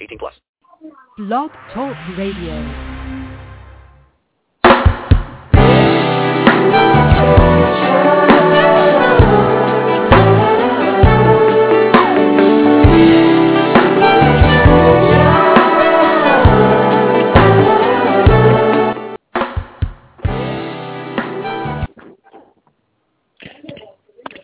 18 plus. Blog Talk Radio.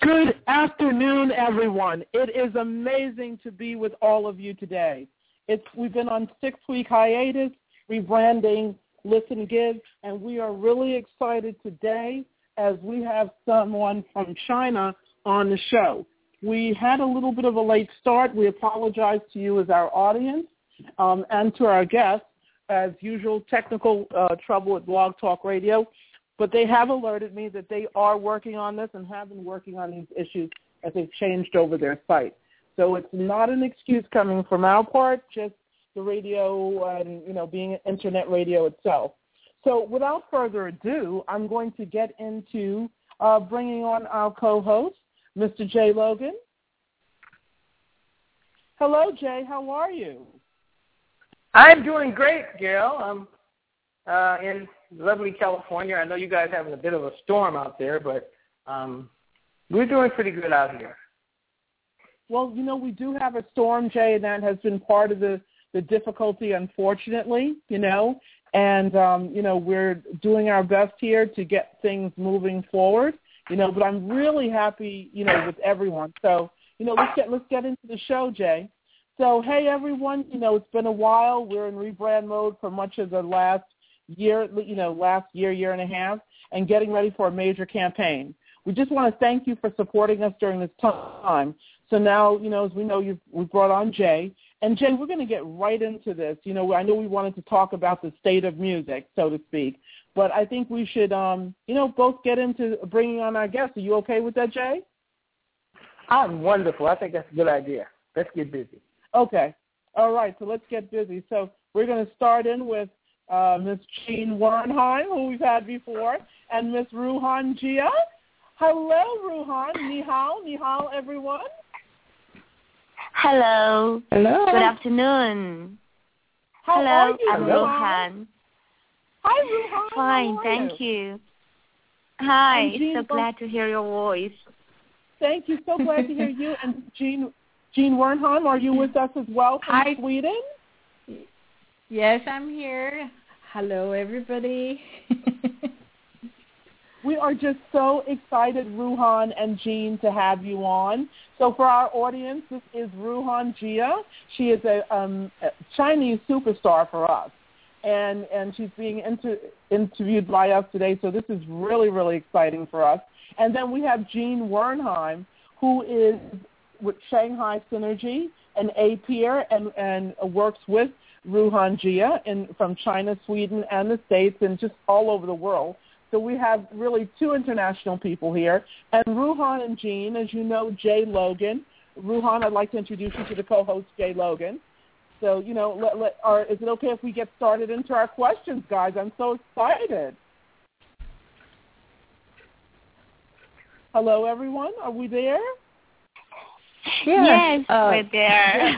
Good afternoon, everyone. It is amazing to be with all of you today. It's we've been on six week hiatus, rebranding Listen Give, and we are really excited today as we have someone from China on the show. We had a little bit of a late start. We apologize to you as our audience um, and to our guests. As usual, technical uh, trouble at Blog Talk Radio but they have alerted me that they are working on this and have been working on these issues as they've changed over their site. So it's not an excuse coming from our part, just the radio and you know being internet radio itself. So without further ado, I'm going to get into uh, bringing on our co-host, Mr. Jay Logan. Hello, Jay. How are you? I'm doing great, Gail. I'm uh, in lovely California. I know you guys having a bit of a storm out there, but um, we're doing pretty good out here. Well, you know, we do have a storm, Jay, and that has been part of the, the difficulty, unfortunately, you know. And, um, you know, we're doing our best here to get things moving forward, you know, but I'm really happy, you know, with everyone. So, you know, let's get let's get into the show, Jay. So, hey everyone, you know, it's been a while. We're in rebrand mode for much of the last year, you know, last year, year and a half, and getting ready for a major campaign. We just want to thank you for supporting us during this time. So now, you know, as we know, you've we brought on Jay, and Jay, we're going to get right into this. You know, I know we wanted to talk about the state of music, so to speak, but I think we should, um, you know, both get into bringing on our guests. Are you okay with that, Jay? I'm wonderful. I think that's a good idea. Let's get busy. Okay. All right. So let's get busy. So we're going to start in with uh, Miss Jean Wernheim, who we've had before, and Miss Ruhan Jia. Hello, Ruhan. Ni hao, ni hao, everyone. Hello. Hello. Good afternoon. How Hello, are you, I'm Ruhan? Ruhan. Hi, Ruhan. Fine, How thank you. you. Hi, Jean, so glad to hear your voice. Thank you. So glad to hear you. And Jean, Jean Wernheim, are you with us as well from Hi. Sweden? Yes, I'm here. Hello, everybody. We are just so excited, Ruhan and Jean, to have you on. So for our audience, this is Ruhan Jia. She is a, um, a Chinese superstar for us. And, and she's being inter- interviewed by us today, so this is really, really exciting for us. And then we have Jean Wernheim, who is with Shanghai Synergy, an A and, and works with Ruhan Jia in, from China, Sweden, and the States, and just all over the world. So we have really two international people here. And Ruhan and Jean, as you know, Jay Logan. Ruhan, I'd like to introduce you to the co-host, Jay Logan. So, you know, let, let, are, is it okay if we get started into our questions, guys? I'm so excited. Hello, everyone. Are we there? Yes, Uh, we're there.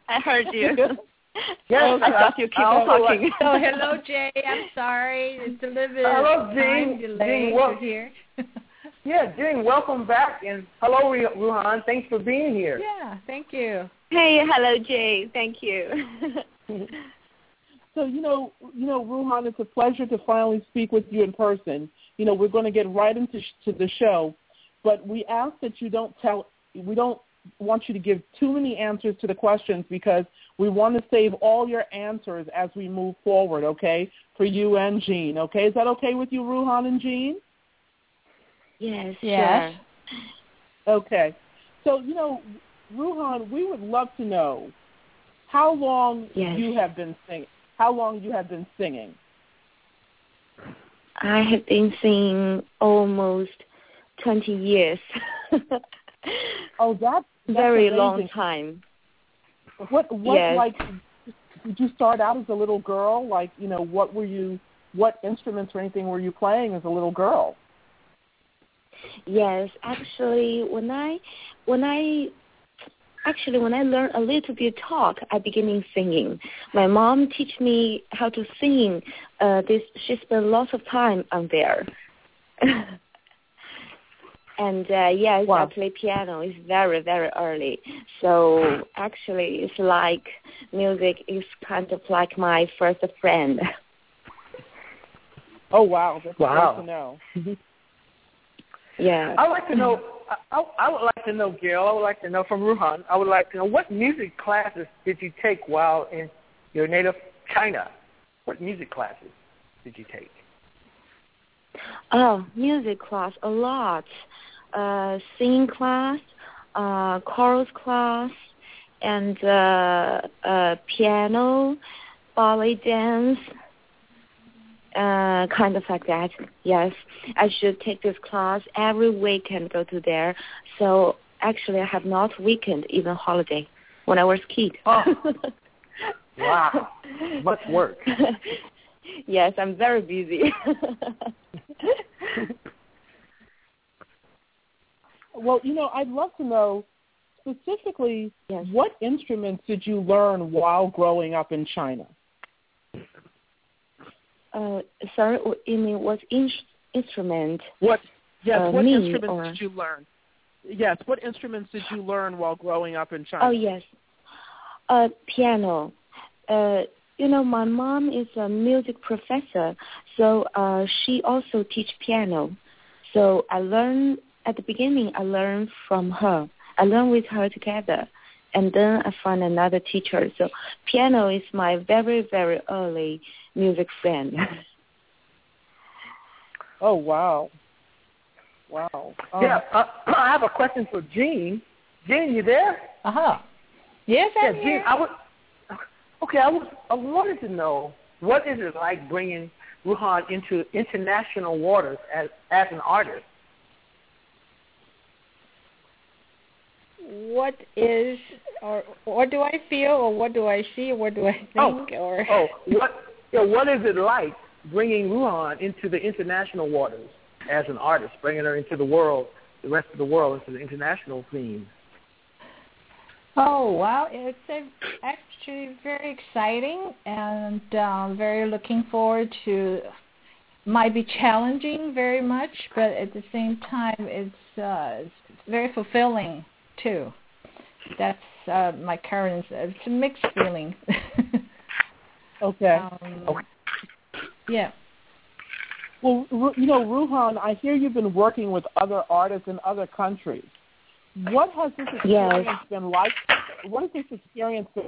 I heard you. Yes, I thought you keep I on also talking. so hello, Jay. I'm sorry. It's a little bit Hello, time Jean. delay Jean, wel- to hear. Yeah, Jean, welcome back, and hello, Ruhan. Thanks for being here. yeah, thank you. Hey, hello, Jay. Thank you. So you know, you know, Ruhan, it's a pleasure to finally speak with you in person. You know, we're going to get right into sh- to the show, but we ask that you don't tell. We don't want you to give too many answers to the questions because we want to save all your answers as we move forward. Okay, for you and Jean. Okay, is that okay with you, Ruhan and Jean? yes, Yes. Okay. So, you know, Ruhan, we would love to know how long Yes. you have been singing? How long you have been singing? I have been singing almost 20 years. Oh, that that's Very amazing. long time. What what Yes. like did you start out as a little girl? Like you know, what were you? What instruments or anything were you playing as a little girl? Yes, actually, when I when I actually when I learn a little bit talk, I beginning singing. My mom teach me how to sing. Uh, this she spent lots of time on there. and uh, yes, Wow. I play piano. It's very very early. So actually, it's like music is kind of like my first friend. Oh wow, that's Wow. great to know. yeah. I would like to know. I, I, I would like to know, Gail. I would like to know from Ruhan. I would like to know what music classes did you take while in your native China? What music classes did you take? Oh, music class a lot. Uh, singing class, uh, chorus class, and uh, uh, piano, ballet dance, uh, kind of like that. Yes, I should take this class every weekend. go to there. So actually, I have not weekend, even holiday, when I was kid. Oh. Wow. Much work. yes, I'm very busy. Well, you know, I'd love to know specifically Yes. what instruments did you learn while growing up in China? uh, sorry, you mean what in- instrument? What yes, Uh, what instruments or- did you learn? Yes, what instruments did you learn while growing up in China? Oh yes, uh, piano. Uh, you know, my mom is a music professor, so uh, she also teach piano. So I learned at the beginning. I learned from her. I learned with her together, and then I find another teacher. So piano is my very very early music friend. Oh wow. Wow. Um, yeah, uh, I have a question for Jean. Jean, you there? Uh-huh. Yes, I'm Jean. here. I would. Okay, I was. I wanted to know what is it like bringing Ruhan into international waters as as an artist. What is, or what do I feel, or what do I see, or what do I oh, think, Oh, or Oh, what? Yeah, what is it like bringing Ruhan into the international waters as an artist, bringing her into the world, the rest of the world, into the international scene? Oh wow, it's a, actually very exciting and um, very looking forward to. Might be challenging very much, but at the same time, it's, uh, it's very fulfilling too. That's uh, my current. It's a mixed feeling. Okay. um, Okay. Yeah. Well, you know, Ruhan, I hear you've been working with other artists in other countries. What has this experience Yes. been like? What has this experience been?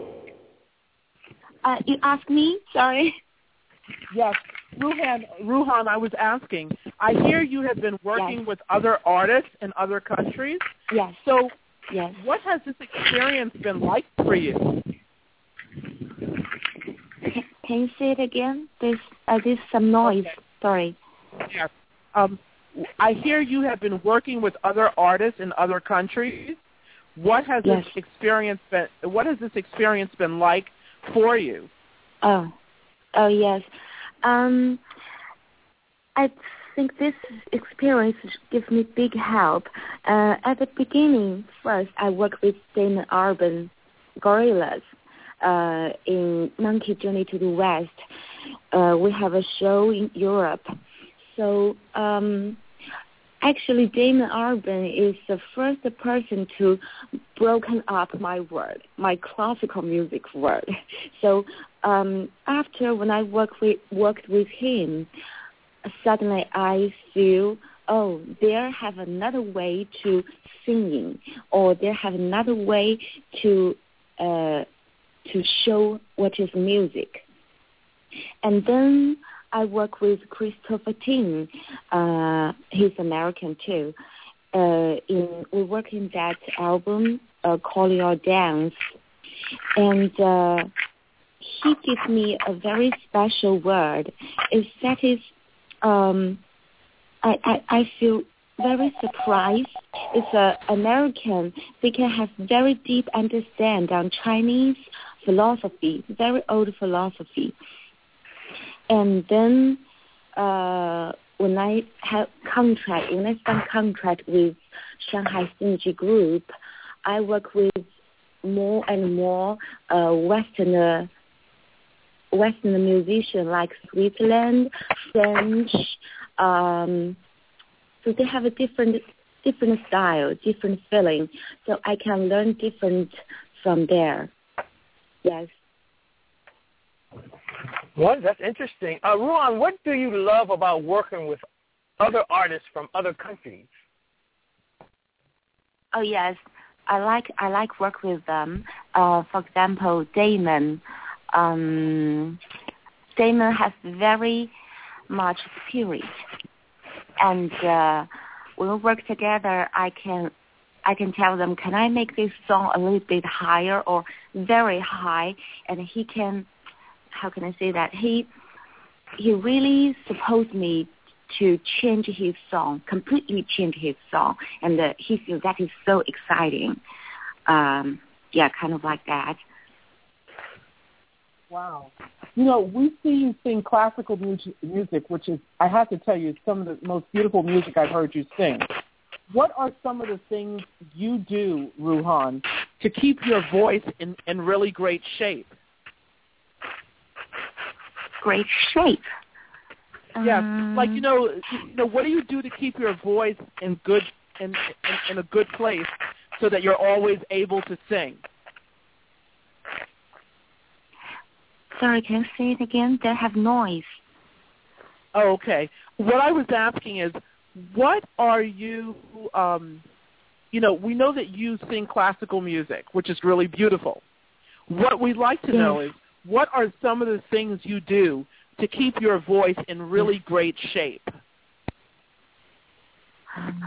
uh, you ask me? Sorry. Yes, Ruhan, Ruhan, I was asking. I hear you have been working Yes. with other artists in other countries. Yes. So, Yes. what has this experience been like for you? Can, you say it again? There's uh, there's some noise. Okay. Sorry. Yes. Um, I hear you have been working with other artists in other countries. What has Yes. this experience been? What has this experience been like for you? Oh, oh yes. Um, I think this experience gives me big help. Uh, at the beginning, first I worked with Damon Albarn Gorillaz uh, in Monkey Journey to the West. Uh, we have a show in Europe. So um, actually, Damon Albarn is the first person to broken up my world, my classical music world. So um, after when I work with, worked with him, suddenly I feel, oh, there have another way to singing, or there have another way to uh, to show what is music. And then I work with Christopher Tin. Uh, he's American too. Uh, in we work in that album, uh, Call Your Dance. and uh, he gives me a very special word. Is that is, um, I, I I feel very surprised. It's a American. They can have very deep understand on Chinese philosophy, very old philosophy. And then uh, when I have contract, when I sign contract with Shanghai Synergy Group, I work with more and more uh, Western Western musicians like Switzerland, French. Um, so they have a different different style, different feeling. So I can learn different from there. Yes. Well, that's interesting. Uh, Ruhan, what do you love about working with other artists from other countries? Oh yes, I like I like work with them. Uh, for example, Damon. Um, Damon has very much spirit, and uh, when we work together, I can I can tell them, can I make this song a little bit higher or very high, and he can. How can I say that he he really supposed me to change his song, completely change his song, and uh, he feels that is so exciting. Um, yeah, kind of like that. Wow. You know, we see you sing classical music, which is, I have to tell you, some of the most beautiful music I've heard you sing. What are some of the things you do, Ruhan, to keep your voice in, in really great shape? Great shape. Yes, Um, like you know, you know, what do you do to keep your voice in good in, in in a good place so that you're always able to sing? Sorry, can you say it again? They have noise. Oh, okay. What I was asking is, what are you? Um, you know, we know that you sing classical music, which is really beautiful. What we'd like to know is, what are some of the things you do to keep your voice in really great shape?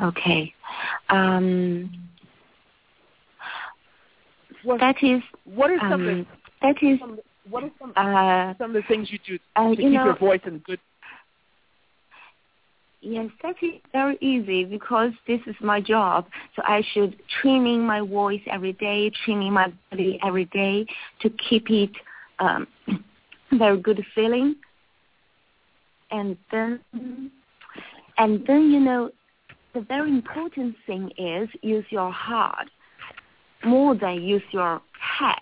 Okay. Um, What, that is what are some of um, the, that is some, what are some, uh, some of the things you do uh, to you keep know your voice in good? Yes, that is very easy because this is my job. So I should training my voice every day, training my body every day to keep it um, very good feeling. And then, and then you know, the very important thing is use your heart more than use your head.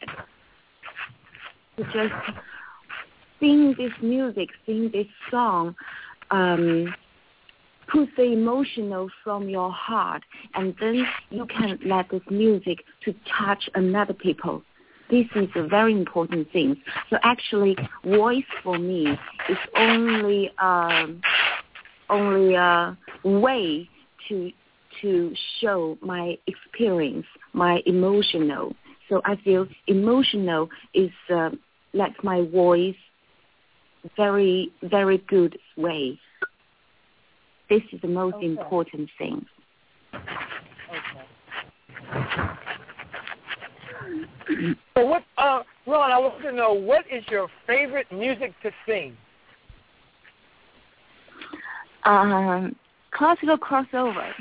To just sing this music, sing this song. Um, put the emotional from your heart and then you can let this music to touch another people this is a very important thing so actually voice for me is only um only a way to to show my experience my emotional so i feel emotional is uh, let my voice very very good way this is the most Okay. important thing. So what, uh, Ron, I want to know what is your favorite music to sing? Um, classical crossover.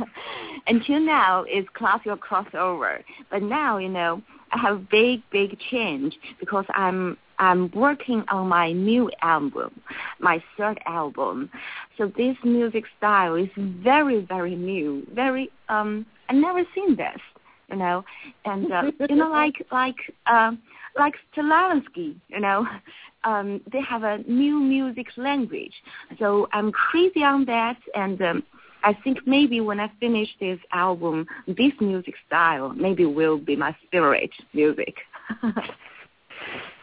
Until now, it's classical crossover, but now you know I have big, big change because I'm I'm working on my new album, my third album. So this music style is very, very new. Very um, I never seen this, you know, and uh, you know like like uh, like Stelansky, you know, um, they have a new music language. So I'm crazy on that, and um, I think maybe when I finish this album, this music style maybe will be my spirit music.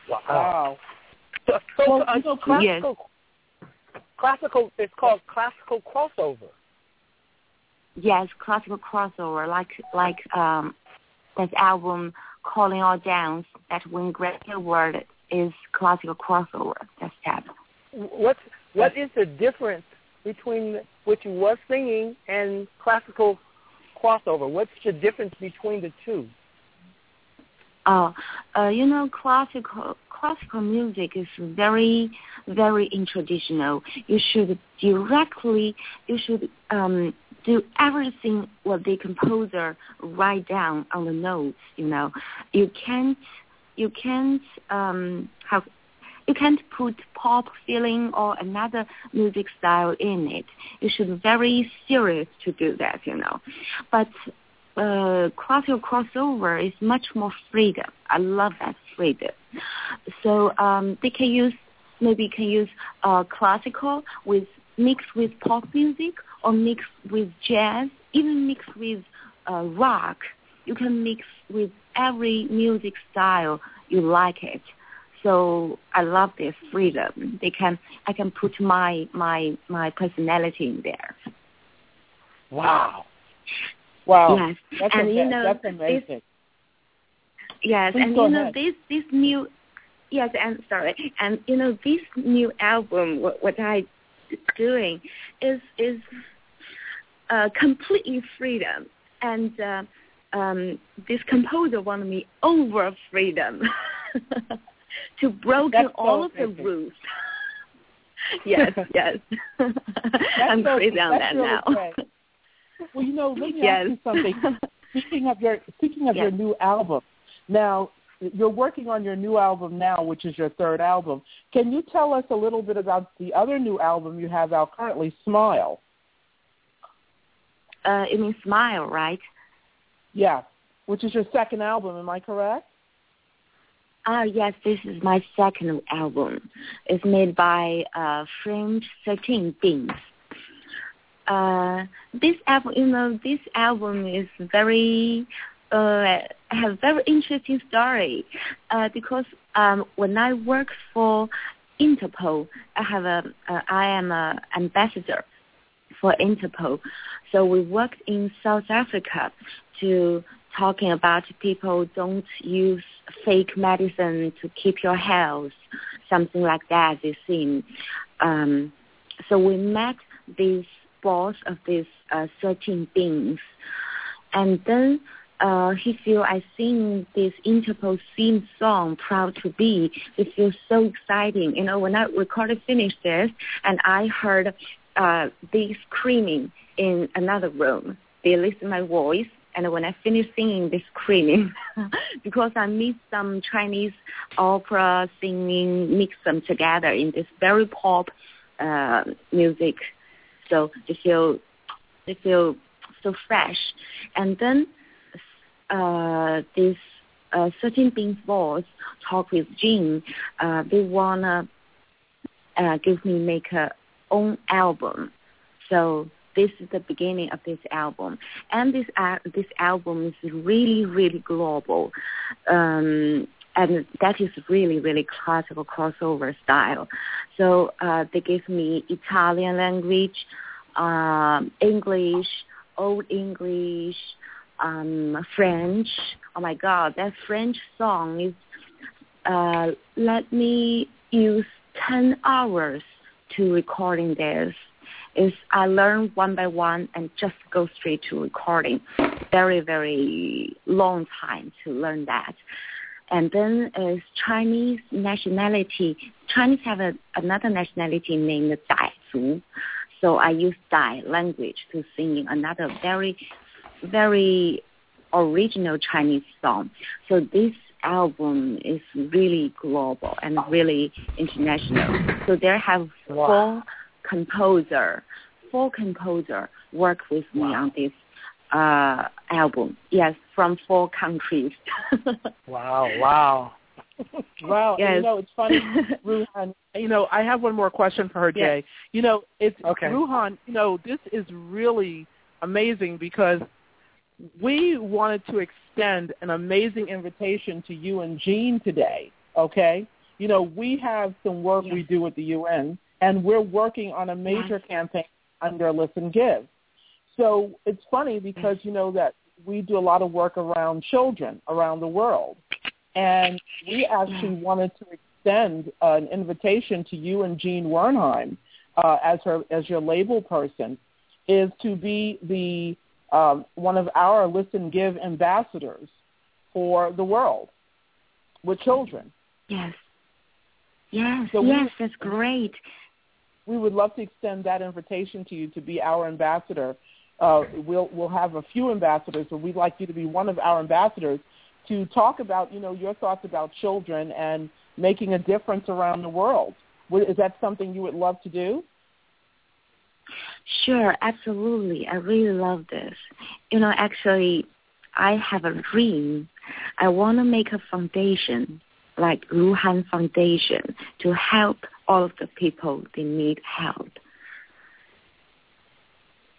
Wow. So, so, Well, uh, you know, classical, classical, it's called classical crossover. Yes, classical crossover, like like um, that album "Calling All Dawns" that win Grammy Award is classical crossover. That's that. What what is the difference between what you was singing and classical crossover? What's the difference between the two? Oh, uh, you know, classical classical music is very, very untraditional. You should directly, you should um, do everything what the composer write down on the notes. You know, you can't, you can't um, have. You can't put pop feeling or another music style in it. You should be very serious to do that, you know. But uh, classical crossover is much more freedom. I love that freedom. So um, they can use maybe can use uh, classical with mixed with pop music or mixed with jazz, even mixed with uh, rock. You can mix with every music style you like it. So I love this freedom. They can I can put my my my personality in there. Wow. Wow. Yes. That's and ama- you know that's this, yes, Please and go you know ahead. this this new yes, and sorry, and you know this new album what, what I doing is is uh, completely freedom, and uh, um, this composer wanted me over freedom to broken so all of the rules. yes, yes. I'm so- crazy on that really now. great. Well, you know, let me yes. ask you something. Speaking of your speaking of Yes. your new album, now you're working on your new album now, which is your third album. Can you tell us a little bit about the other new album you have out currently, Smile? Uh, you mean smile, right? Yes, which is your second album. Am I correct? Ah, yes, this is my second album. It's made by uh, French 13 Bis. Uh, this album, you know, this album is very, uh, have a very interesting story, uh, because um, when I work for Interpol, I have a, uh, I am a ambassador for Interpol. So we worked in South Africa to talking about people don't use fake medicine to keep your health, something like that. They seem. Um, so we met this boss of these uh, 13 Bis, and then uh, he feel I sing this Interpol theme song, Proud to Be. It feels so exciting. You know, when I recorded, finished this, and I heard uh, they screaming in another room. They listen my voice, and when I finished singing, they screaming because I mix some Chinese opera singing, mix them together in this very pop uh, music. So they feel they feel so fresh, and then this uh, 13 Bis boss talk with Jin. Uh, they wanna uh, give me make a own album. So this is the beginning of this album, and this uh, this album is really really global, um, and that is really really classical crossover style. So uh, they give me Italian language, um, English, Old English, um, French. Oh my God, that French song is. Uh, let me use ten hours to recording this is I learn one by one and just go straight to recording. Very, very long time to learn that. And then is Chinese nationality. Chinese have a, another nationality named Dai Zu. So I use Dai language to sing another very, very original Chinese song. So this album is really global and really international. So there have four composer, four composer work with me on this uh, album. Yes, from four countries. Wow, wow. Wow. Yes. You know, it's funny, Ruhan. You know, I have one more question for her, Yes. Jay. You know, it's Okay. Ruhan. You know, this is really amazing because we wanted to extend an amazing invitation to you and Jean today. Okay. You know, we have some work Yes. we do with the UN, and we're working on a major campaign under Listen Give. So it's funny because you know that we do a lot of work around children around the world. And we actually wanted to extend an invitation to you and Jean Wernheim uh, as her as your label person, is to be the um, one of our Listen Give ambassadors for the world. with children. Yes. Yes, So we- yes, that's great. we would love to extend that invitation to you to be our ambassador. Uh, we'll we'll have a few ambassadors, but we'd like you to be one of our ambassadors to talk about you know your thoughts about children and making a difference around the world. Is that something you would love to do? Sure, absolutely. I really love this. You know, actually, I have a dream. I want to make a foundation, like Ruhan Foundation, to help all of the people that need help.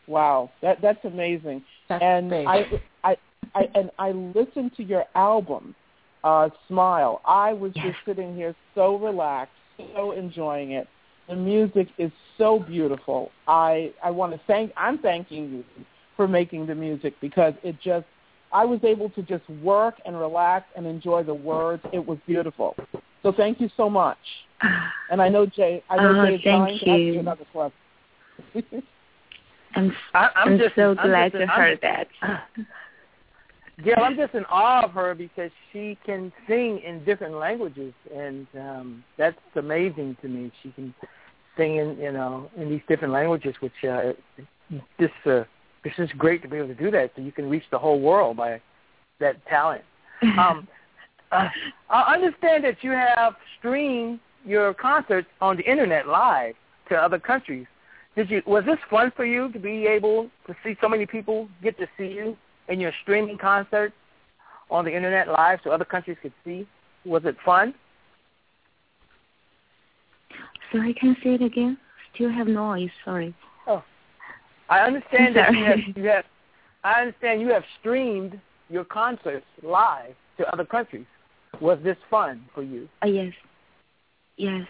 Wow, that that's amazing. That's and big. I, I, I, and I listened to your album, uh, Smile. I was Yes. just sitting here so relaxed, so enjoying it. The music is so beautiful. I, I want to thank. I'm thanking you for making the music because it just. I was able to just work and relax and enjoy the words. It was beautiful. So thank you so much. And I know Jay. I know Oh, Jay is thank dying to ask you you. another question. I'm, I, I'm, I'm just so I'm glad just, to I'm- hear that. Gail, I'm just in awe of her because she can sing in different languages, and um, that's amazing to me. She can sing in you know in these different languages, which uh, this uh, this is great to be able to do that. So you can reach the whole world by that talent. Um, uh, I understand that you have streamed your concerts on the internet live to other countries. Did you? Was this fun for you to be able to see so many people get to see you in your streaming concerts on the internet live, so other countries could see? Was it fun? Sorry, can you say it again? Still have noise. Sorry. Oh, I understand that you have, Sorry. you have. I understand you have streamed your concerts live to other countries. Was this fun for you? Oh yes, yes,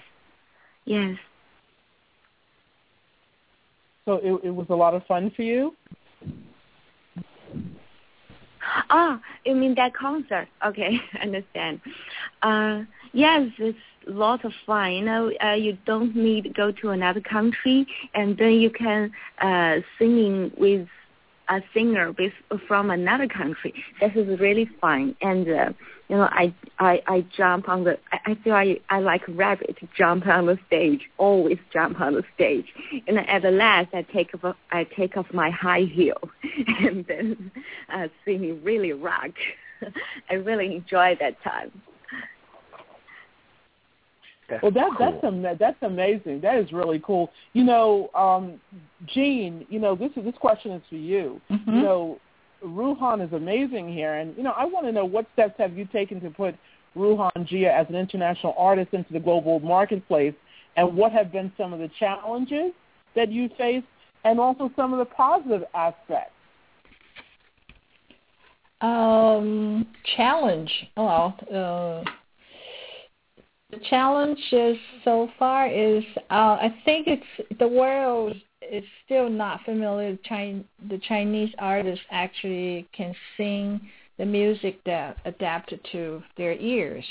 yes. So it, it was a lot of fun for you. Oh, you mean that concert? Okay, I understand. Uh, yes, it's lots of fun. You know, uh, you don't need to go to another country, and then you can uh, singing with a singer from another country. This is really fun. And uh, you know, I I I jump on the. I, I feel I I like rabbit jump on the stage. Always jump on the stage. And at the last, I take off I take off my high heel, and then uh, singing really rock. I really enjoy that time. That's Well, that cool. that's am- that's amazing. That is really cool. You know, um, Jean. You know, this is this question is for you. Mhm. You know, Ruhan is amazing here, and you know, I want to know what steps have you taken to put Ruhan Jia as an international artist into the global marketplace, and what have been some of the challenges that you faced, and also some of the positive aspects. Um, challenge. Well, uh, the challenge is so far is uh, I think it's the world is still not familiar. with Chin- the Chinese artists actually can sing the music that adapted to their ears.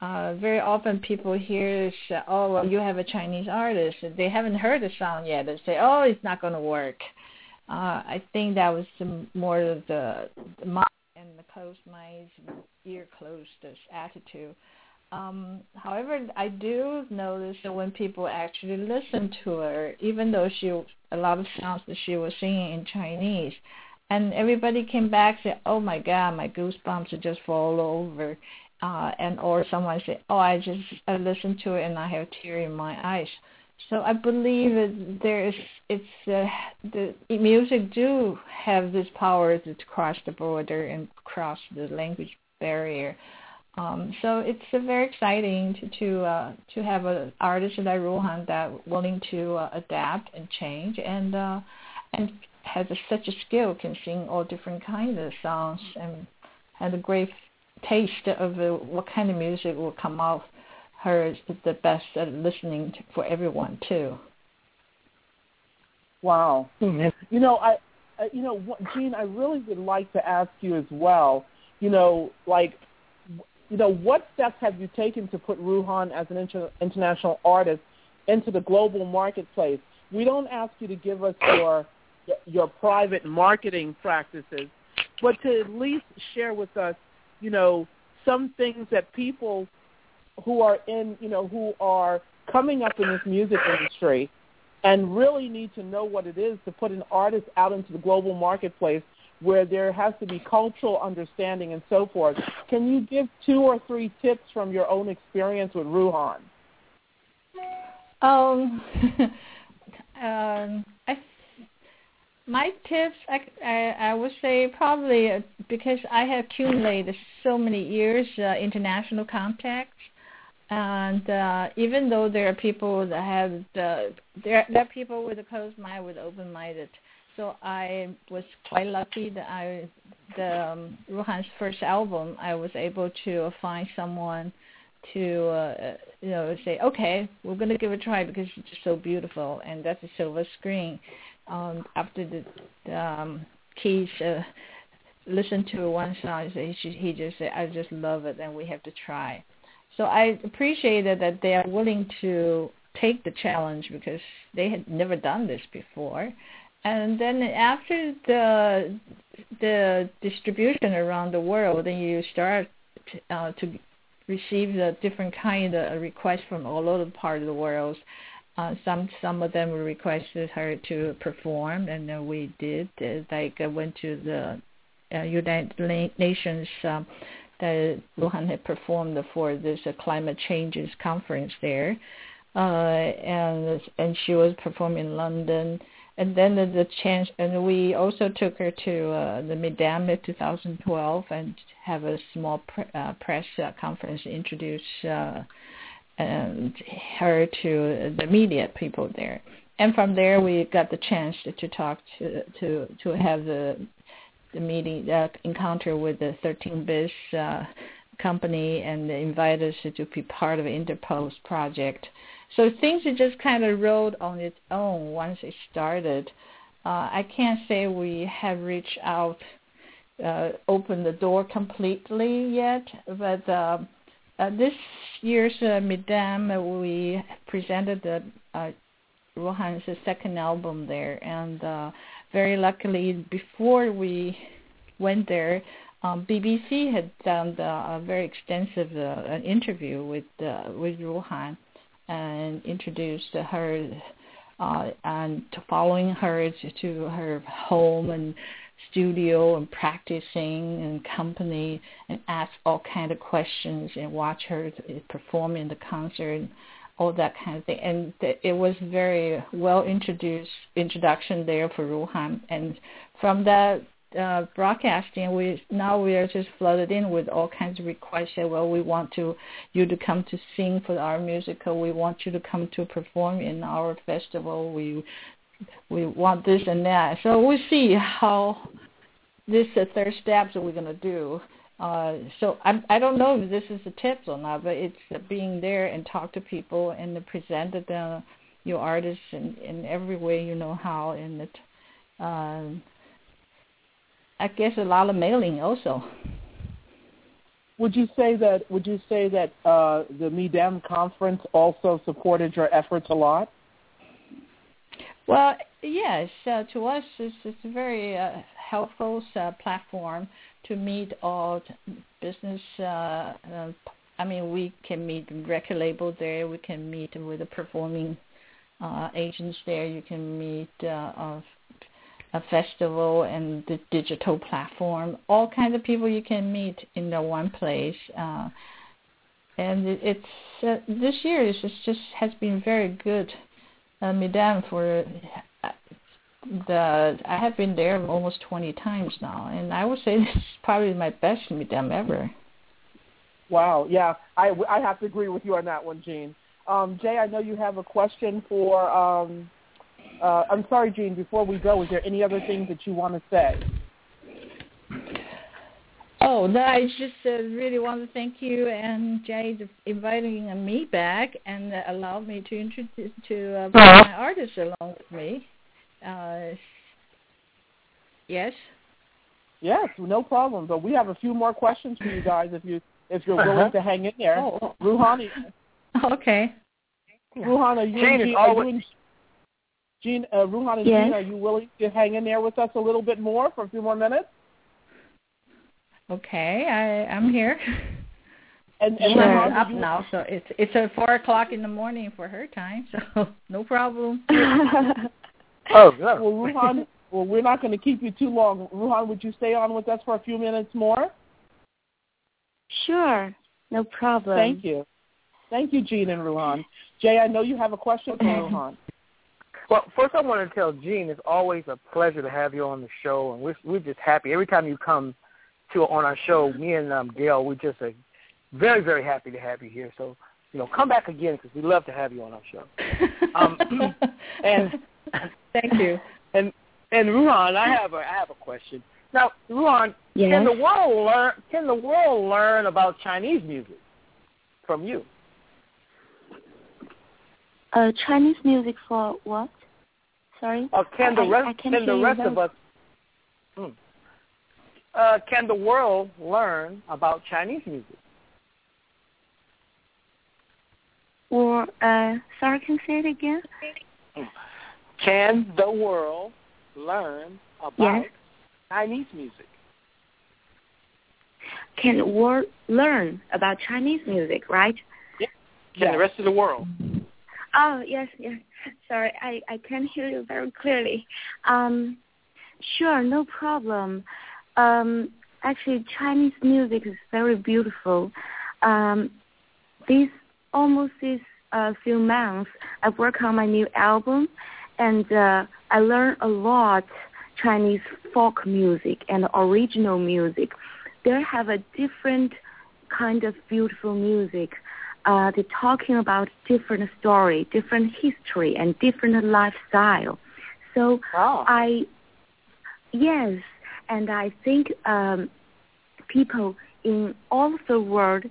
Uh, very often people hear, say, oh, well, you have a Chinese artist. They haven't heard the song yet. They say, oh, it's not going to work. Uh, I think that was the, more of the, the mind and the closed minds, ear closed attitude. Um, however, I do notice that when people actually listen to her, even though she a lot of songs that she was singing in Chinese, and everybody came back and said, "Oh my God, my goosebumps are just fall over," uh, and or someone said, "Oh, I just I listened to it and I have tear in my eyes." So I believe that there is it's uh, the music do have this power to cross the border and cross the language barrier. Um, so it's uh, very exciting to to uh, to have an artist like Ruhan that willing to uh, adapt and change and uh, and has a, such a skill, can sing all different kinds of songs and has a great taste of uh, what kind of music will come out her is the best at listening to, for everyone too. Wow. Mhm. You know, I, I you know, what, Jean, I really would like to ask you as well. You know, like, you know, what steps have you taken to put Ruhan as an inter- international artist into the global marketplace? We don't ask you to give us your your private marketing practices, but to at least share with us, you know, some things that people who are in, you know, who are coming up in this music industry and really need to know what it is to put an artist out into the global marketplace where there has to be cultural understanding and so forth. Can you give two or three tips from your own experience with Ruhan? Um, um, I, my tips, I, I, I would say probably uh, because I have accumulated so many years uh, international contacts, and uh, even though there are people that have the, there, there are people with a closed mind, with open minded. So I was quite lucky that I, the um, Ruhan's first album, I was able to find someone to uh, you know say okay we're going to give it a try because it's just so beautiful and that's a silver screen. Um after the, um keys uh, listened to one song he, he just said i just love it and we have to try. So i appreciated that they are willing to take the challenge because they had never done this before and then after the the distribution around the world then you start uh, to receive the different kind of requests from all over the part of the world. Uh, some some of them requested her to perform, and uh, we did. Uh, like I went to the uh, United Nations um, that Ruhan had performed for this uh, climate changes conference there, uh, and and she was performing in London and then the, the chance, and we also took her to uh, the MIDEM 2012 and have a small uh, press uh, conference introduce uh, and her to the media people there. And from there, we got the chance to, to talk to to to have the the meeting uh, encounter with the 13 Bis uh, company, and they invited us to be part of Interpol project so things just kind of rolled on its own once it started. Uh, I can't say we have reached out, uh, opened the door completely yet, but uh, uh, this year's uh, MIDEM, we presented the uh, Ruhan's second album there, and uh, very luckily, before we went there, um, BBC had done the, a very extensive uh, interview with uh, with Ruhan and introduced her uh, and to following her to her home and studio and practicing and company and ask all kind of questions and watch her perform in the concert and all that kind of thing. And it was very well introduced introduction there for Ruhan. And from that uh, broadcasting, we now we are just flooded in with all kinds of requests. Say, well, we want to you to come to sing for our musical. We want you to come to perform in our festival. We we want this and that. So we see how this uh, third steps that we're going to do. Uh, so I I don't know if this is a tip or not, but it's uh, being there and talk to people and present the your artists in in every way you know how and it. Uh, I guess a lot of mailing also. Would you say that? Would you say that uh, the MIDEM conference also supported your efforts a lot? Well, yes. Uh, to us, it's, it's a very uh, helpful uh, platform to meet all business. Uh, uh, I mean, we can meet record label there. We can meet with the performing agents there. You can meet a festival and the digital platform, all kinds of people you can meet in the one place. Uh, and it, it's uh, this year is just, just has been very good. Uh, MIDEM for the I have been there almost 20 times now, and I would say this is probably my best MIDEM ever. Wow, yeah, I, I have to agree with you on that one, Jean. Um, Jay, I know you have a question for um, uh, I'm sorry, Jean. Before we go, is there any other things that you want to say? Oh, no, I just uh, really want to thank you and Jay for inviting me back and uh, allow me to introduce to uh, bring my artists along with me. Uh, yes. Yes, no problem. But we have a few more questions for you guys if you if you're willing uh-huh. to hang in there. Oh. Ruhani. Okay. Ruhana, you, Jane, Jean, are you, Jean, uh, Ruhan and yes. Jean, are you willing to hang in there with us a little bit more for a few more minutes? Okay, I, I'm here. And, and She's Ruhan, up you- now, so it's it's at four o'clock in the morning for her time, so no problem. Oh, no. Well, Ruhan, well, we're not going to keep you too long. Ruhan, would you stay on with us for a few minutes more? sure, no problem. Thank you. Thank you, Jean and Ruhan. Jay, I know you have a question for Okay. Ruhan. Well, first I want to tell Jean it's always a pleasure to have you on the show, and we're we're just happy every time you come to on our show. Me and um, Gail, we're just uh, very very happy to have you here. So you know, come back again because we love to have you on our show. Um, and Thank you. and and Ruhan, I have a I have a question. Now, Ruhan, Yes. can the world learn can the world learn about Chinese music from you? Uh, Chinese music for what? Sorry. Or can the I- rest I can the rest of us hmm. uh, can the world learn about Chinese music? Or uh, sorry, can you say it again? Can the world learn about Yes. Chinese music? Can world learn about Chinese music, right? Yeah. Can Yes. the rest of the world? Oh yes, yes. Sorry, I I can't hear you very clearly. Um, sure, no problem. Um, actually, Chinese music is very beautiful. Um, these almost these uh, few months, I work on my new album, and uh, I learn a lot Chinese folk music and original music. They have a different kind of beautiful music uh, they're talking about different story, different history, and different lifestyle. So Wow. I, yes, and I think um, people in all of the world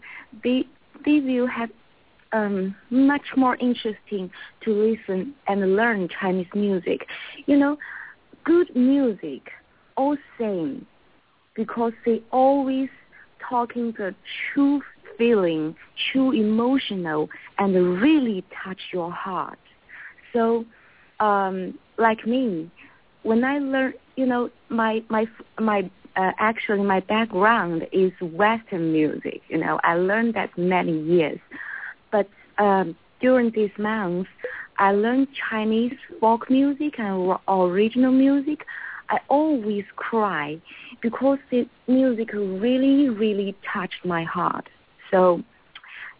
they they will have um, much more interesting to listen and learn Chinese music. You know, good music all same because they always talking the true feeling, true emotional, and really touch your heart. So, um, like me, when I learn, you know, my my my uh, actually my background is Western music. You know, I learned that many years, but um, during these months, I learned Chinese folk music and original music. I always cry because the music really, really touched my heart. So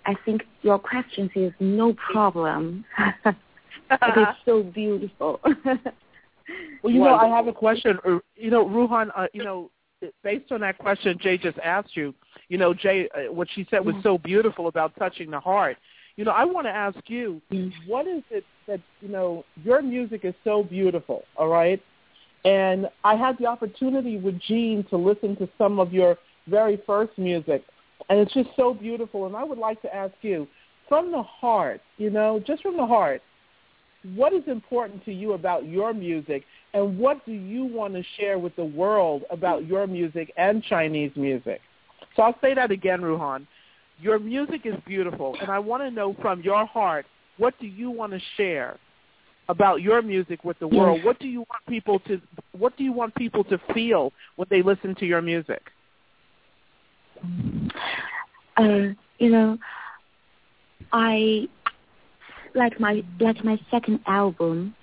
I think your question is no problem. it is so beautiful. Well, you know, I have a question. Uh, You know, Ruhan, uh, you know, based on that question Jay just asked you, you know, Jay, uh, what she said was so beautiful about touching the heart. You know, I want to ask you, Mm. what is it that, you know, your music is so beautiful, all right? And I had the opportunity with Jean to listen to some of your very first music, and it's just so beautiful. And I would like to ask you, from the heart, you know, just from the heart, what is important to you about your music and what do you want to share with the world about your music and Chinese music? So I'll say that again, Ruhan. Your music is beautiful, and I want to know from your heart, what do you want to share about your music with the world? What do you want people to what do you want people to feel when they listen to your music? Uh, you know, I like my like my second album,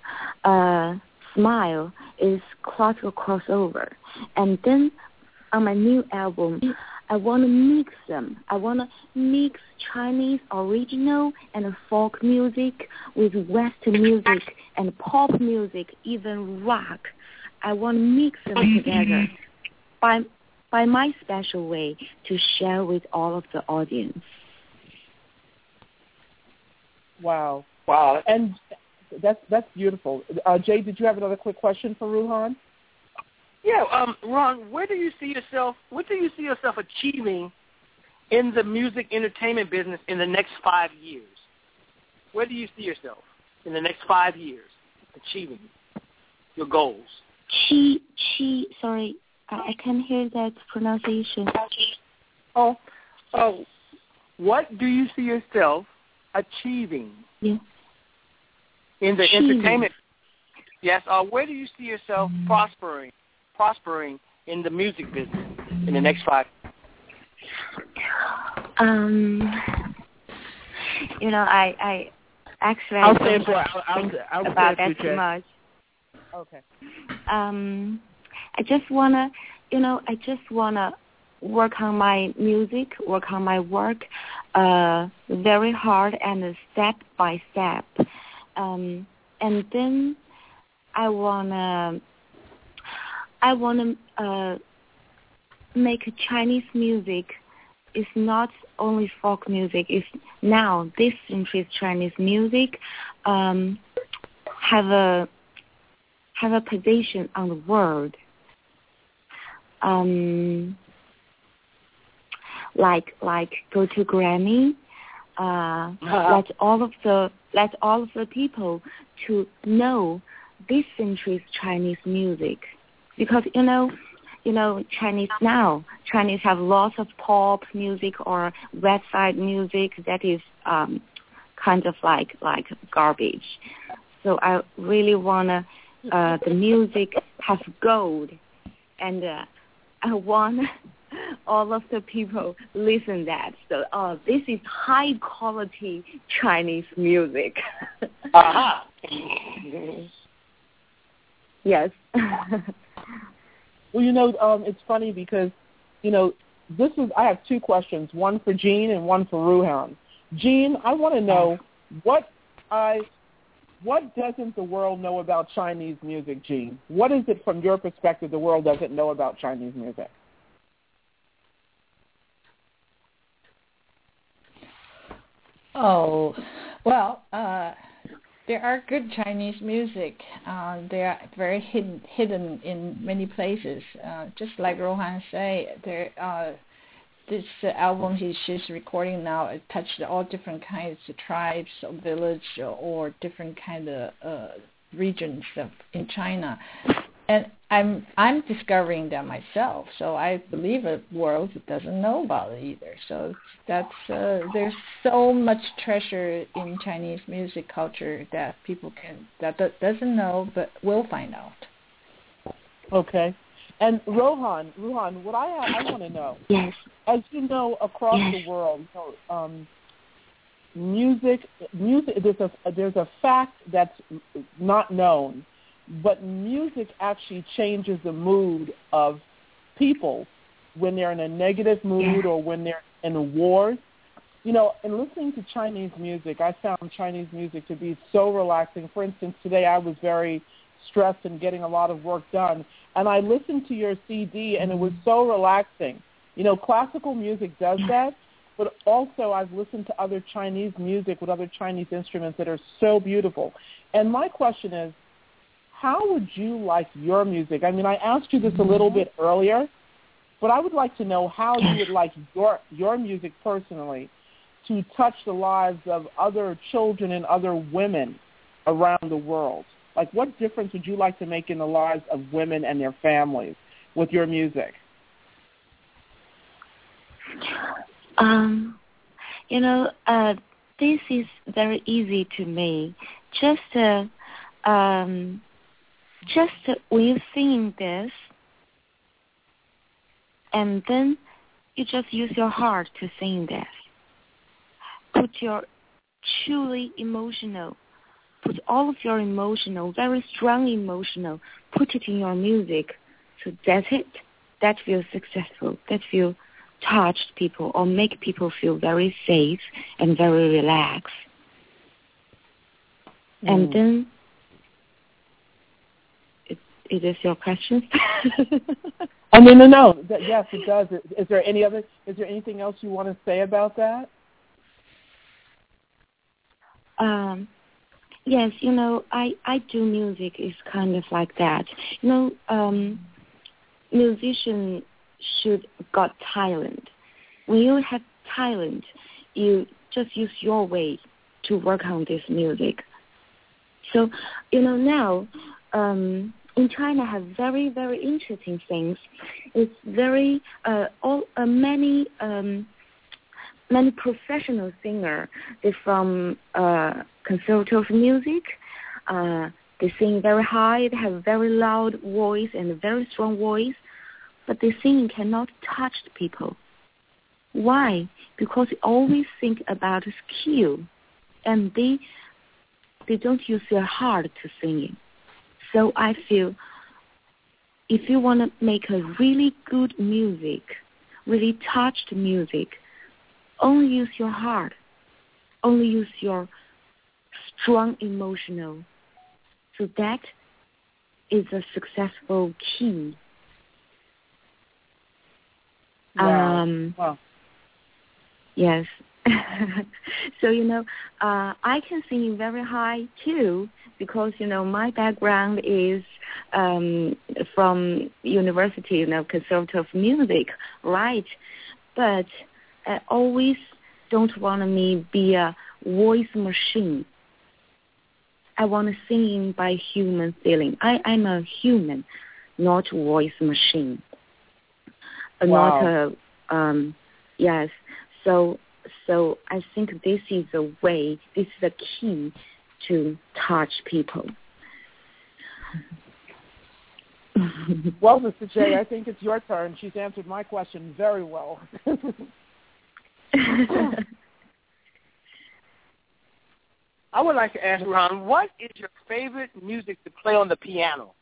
uh, Smile is classical crossover, and then on my new album, I want to mix them. I want to mix Chinese original and folk music with Western music and pop music, even rock. I want to mix them together by by my special way to share with all of the audience. Wow. Wow. And that's that's beautiful. Uh, Jay, did you have another quick question for Ruhan? Yeah, um, Ron, where do you see yourself? What do you see yourself achieving in the music entertainment business in the next five years? Where do you see yourself in the next five years achieving your goals? Chi Chi. Sorry, I, I can't hear that pronunciation. Oh, oh, what do you see yourself achieving Yeah. in the Achieving. entertainment? Yes. Uh, where do you see yourself prospering, prospering in the music business in the next five? Um, you know, I, I actually I'll I say don't it for I'll, I'll, think I'll about say it that too much. Okay. Um, I just wanna, you know, I just wanna work on my music, work on my work, uh, very hard and step by step. Um, and then I wanna, I wanna uh, make Chinese music. It's not only folk music. It's now this century's Chinese music um, have a have a position on the world. Um, like like go to Grammy, uh, let all of the let all of the people to know this century's Chinese music, because you know, you know Chinese now Chinese have lots of pop music or website music that is um, kind of like like garbage. So I really wanna uh, the music has gold, and uh, I want all of the people listen that. So, oh, this is high quality Chinese music. Aha. yes. Well, you know, um, it's funny because, you know, this is I have two questions, one for Jean and one for Ruhan. Jean, I want to know what I what doesn't the world know about Chinese music, Jean? What is it from your perspective the world doesn't know about Chinese music? Oh, well, uh, there are good Chinese music. Uh, they are very hidden, hidden in many places. Uh, just like Rohan say, there uh, this album he, she's recording now it touched all different kinds of tribes or village or, or different kind of uh, regions of, in China. And I'm I'm discovering that myself. So I believe a world that doesn't know about it either. So that's uh, there's so much treasure in Chinese music culture that people can that, that doesn't know but will find out. Okay. And Rohan, Rohan, what I I want to know, yes. as you know, across Yes. the world, you know, um, music, music. There's a there's a fact that's not known, but music actually changes the mood of people when they're in a negative mood Yeah. or when they're in a war. You know, in listening to Chinese music, I found Chinese music to be so relaxing. For instance, today I was very stressed and getting a lot of work done, and I listened to your CD, and it was mm-hmm. so relaxing. You know, classical music does that, but also I've listened to other Chinese music with other Chinese instruments that are so beautiful. And my question is, how would you like your music? I mean, I asked you this a little mm-hmm. bit earlier, but I would like to know how you would like your your music personally to touch the lives of other children and other women around the world. Like, what difference would you like to make in the lives of women and their families with your music? Um, you know, uh, this is very easy to me. Just, uh, um, just uh, you sing this, and then you just use your heart to sing this. Put your truly emotional, put all of your emotional, very strong emotional, put it in your music. So that's it. That feels successful. That feels touched people or make people feel very safe and very relaxed. And Mm. then, it, it is your question. Oh no no no! Yes, it does. Is, is there any other? Is there anything else you want to say about that? um, yes, you know, I I do music is kind of like that. You know, um, musician should got talent. When you have talent, you just use your way to work on this music. So, you know, now um, in China have very very interesting things. It's very uh, all uh, many um, many professional singer. They're from uh, conservative music. Uh, they sing very high. They have very loud voice and very strong voice, but their singing cannot touch people. Why? Because they always think about skill, and they they don't use their heart to singing. So I feel if you want to make a really good music, really touched music, only use your heart, only use your strong emotional. So that is a successful key. Wow. Um, Wow. Yes. so you know, uh, I can sing very high too because you know my background is um, from university, you know, conservative music, right? But I always don't want me be a voice machine. I want to sing by human feeling. I, I'm a human, not voice machine. Uh, Not a um, yes. So so I think this is a way. This is a key to touch people. Well, Mr. J, I think it's your turn. She's answered my question very well. I would like to ask Ron, what is your favorite music to play on the piano?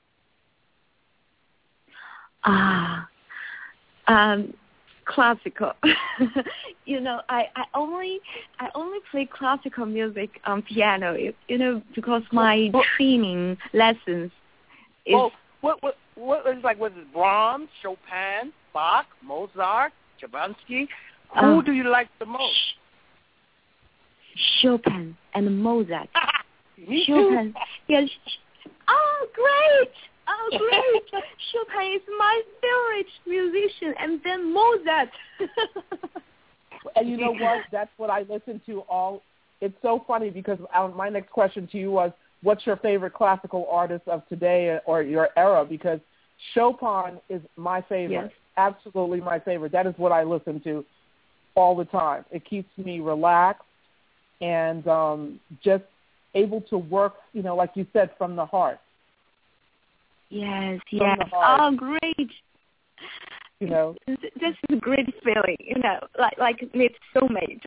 Ah, um, classical. you know, I, I only I only play classical music on piano. You, you know, because my Well- training lessons is well, what what what is like? Was it Brahms, Chopin, Bach, Mozart, Stravinsky? Who Uh, do you like the most? Chopin and Mozart. Me too. Chopin. Yes. Oh, great! Oh, great! Chopin is my favorite musician, and then Mozart. and you know what? That's what I listen to all. It's so funny because uh, my next question to you was, what's your favorite classical artist of today or your era? Because Chopin is my favorite. Yes. Absolutely my favorite. That is what I listen to all the time. It keeps me relaxed and um, just able to work, you know, like you said, from the heart. yes, yes. heart. Oh, great! You know, Th- This is a great feeling, you know, like like meet soulmate.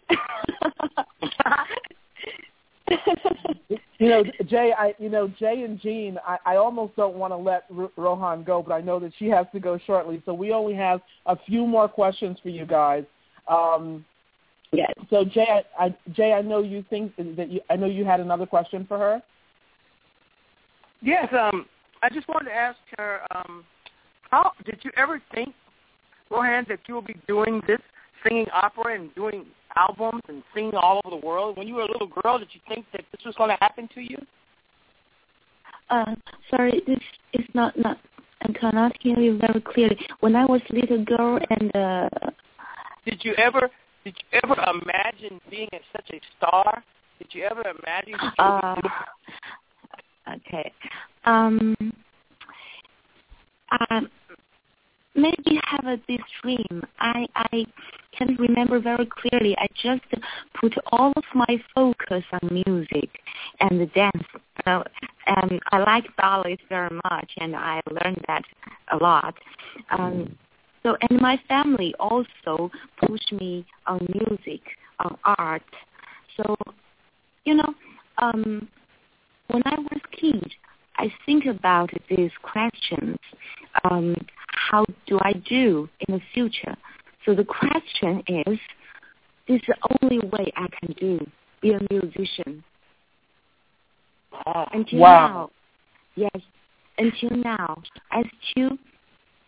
you know, Jay. I, you know, Jay and Jean. I, I almost don't want to let Ro- Rohan go, but I know that she has to go shortly. So we only have a few more questions for you guys. Um, yes. so Jay, I, I, Jay, I know you think that you. I know you had another question for her. Yes, um, I just wanted to ask her, um, how did you ever think, Rohan, that you will be doing this, singing opera and doing albums and singing all over the world? When you were a little girl, did you think that this was going to happen to you? Uh, sorry, this is not not. I cannot hear you very clearly. When I was a little girl and uh, Did you ever, did you ever imagine being a, such a star? Did you ever imagine uh okay, um, um, maybe have a, this dream. I I can't remember very clearly. I just put all of my focus on music and the dance. Uh, and I like ballet very much, and I learned that a lot. Um, so, and my family also pushed me on music, on art. So, you know, um, when I was kid, I think about these questions. Um, how do I do in the future? So the question is, this is the only way I can do, be a musician. Oh, Until Wow. now, yes, until now, I still,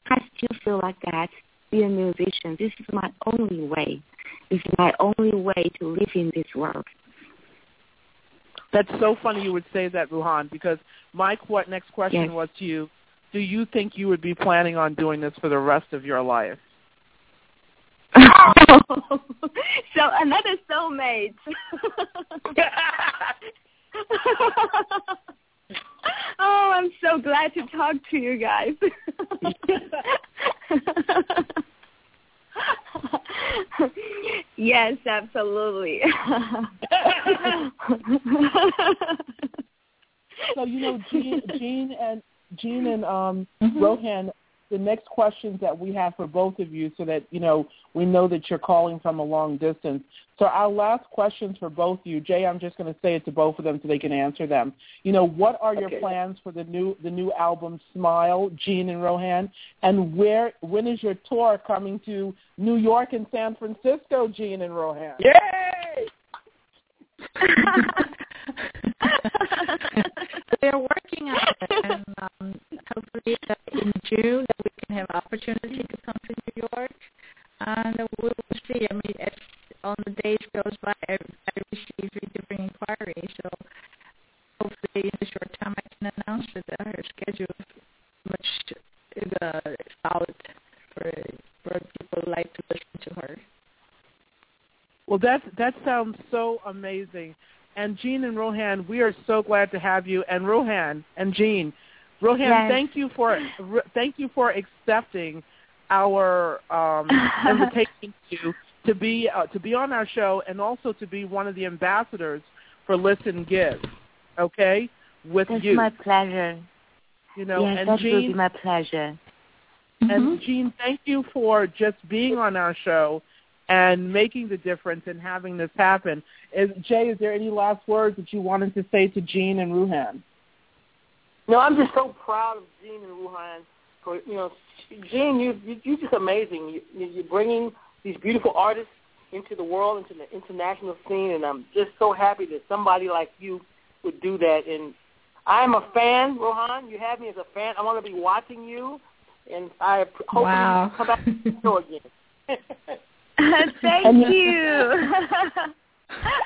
I still feel like that, be a musician. This is my only way. This is my only way to live in this world. That's so funny you would say that, Ruhan, because my qu- next question Yes. was to you: Do you think you would be planning on doing this for the rest of your life? so another soulmate. oh, I'm so glad to talk to you guys. yes, absolutely. So you know, Jean, Jean and Jean and um, Mhm. Rohan the next questions that we have for both of you so that, you know, we know that you're calling from a long distance. So our last questions for both of you, Jay, I'm just going to say it to both of them so they can answer them. You know, what are your Okay. plans for the new the new album Smile, Jean and Rohan? And where when is your tour coming to New York and San Francisco, Jean and Rohan? Yay! They're working on it, and um, hopefully that in June that we can have opportunity to come to New York, and we will see. I mean, as on the days goes by, I, I receive different inquiries, so hopefully in a short time I can announce that her schedule is much uh, solid for for people like to listen to her. Well, that that sounds so amazing. And Jean and Rohan, we are so glad to have you. And Rohan and Jean, Rohan, Yes. thank you for thank you for accepting our um, invitation to to be uh, to be on our show and also to be one of the ambassadors for Listen Give. Okay, with That's you. my pleasure. you know, yes, and that will be my pleasure. and Jean, thank you for just being on our show and making the difference and having this happen. Is, Jay, is there any last words that you wanted to say to Jean and Ruhan? No, I'm just so proud of Jean and Ruhan for you know, Jean, you you you're just amazing. You, you're bringing these beautiful artists into the world, into the international scene, and I'm just so happy that somebody like you would do that. And I'm a fan, Rohan. You have me as a fan. I want to be watching you, and I hope Wow. you come back to the show again. Thank you.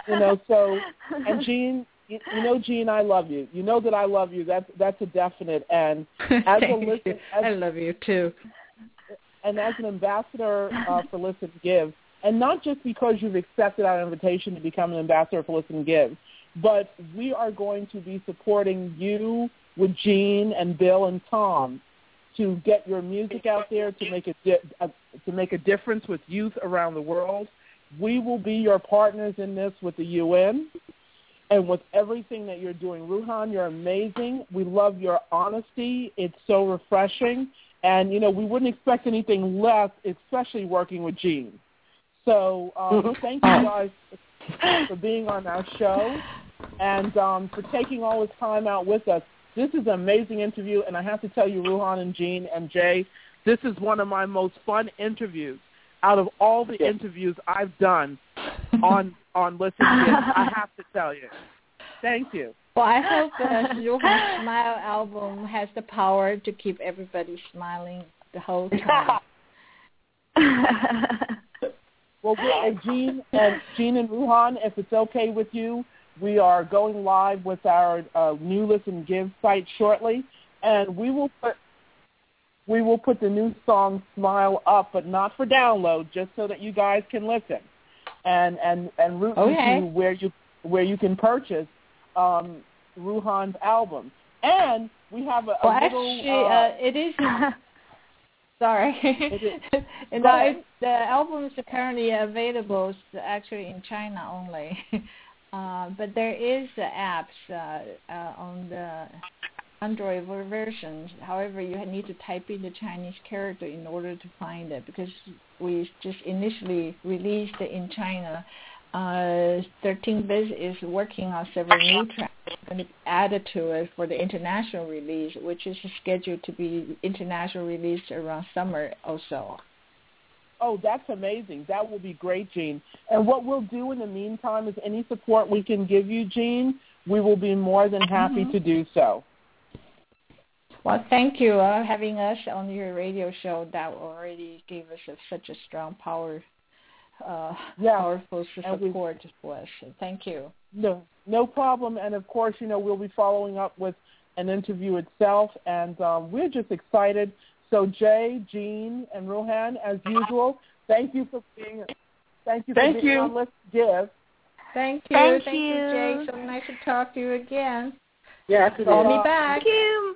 You know, so and Jean, you, you know, Jean, I love you. You know that I love you. That's that's a definite. And as a listen, as, I love you too. and as an ambassador uh, for Listen Give, and not just because you've accepted our invitation to become an ambassador for Listen Give, but we are going to be supporting you with Jean and Bill and Tom to get your music out there to make a, di- uh, to make a difference with youth around the world. We will be your partners in this with the UN and with everything that you're doing. Ruhan, you're amazing. We love your honesty. It's so refreshing. And, you know, we wouldn't expect anything less, especially working with Jean. So um, thank you guys for being on our show and um, for taking all this time out with us. This is an amazing interview, and I have to tell you, Ruhan and Jean and Jay, this is one of my most fun interviews out of all the Yes. interviews I've done on on Listen Kids. I have to tell you. Thank you. Well, I hope uh, Johan's Smile album has the power to keep everybody smiling the whole time. Well, we, and Jean and Jean and Ruhan, if it's okay with you, we are going live with our uh, new Listen Give site shortly, and we will put we will put the new song "Smile" up, but not for download, just so that you guys can listen, and and and route you to where you where you can purchase um, Ruhan's album. And we have a, a Well, little. actually, uh, uh, it is. Sorry. is. and I, the album is currently available actually in China only. uh, but there is the apps uh, uh, on the Android ver- versions. However, you need to type in the Chinese character in order to find it because we just initially released it in China. Uh, 13 Bis is working on several new tracks going to add it to it for the international release, which is scheduled to be international release around summer also. Oh, that's amazing. That will be great, Jean. And what we'll do in the meantime is any support we can give you, Jean, we will be more than happy Mhm. to do so. Well, thank you uh, having us on your radio show. That already gave us a, such a strong power, uh, Yeah. powerful And we- support for us. So thank you. No, no problem. And of course, you know, we'll be following up with an interview itself, and um, we're just excited. So, Jay, Jean, and Rohan, as usual, thank you for being. Thank you for Thank being you. on Let's Give. Thank you. Thank you, you. Jay. So nice to talk to you again. yeah, after Call that. me back. Thank you.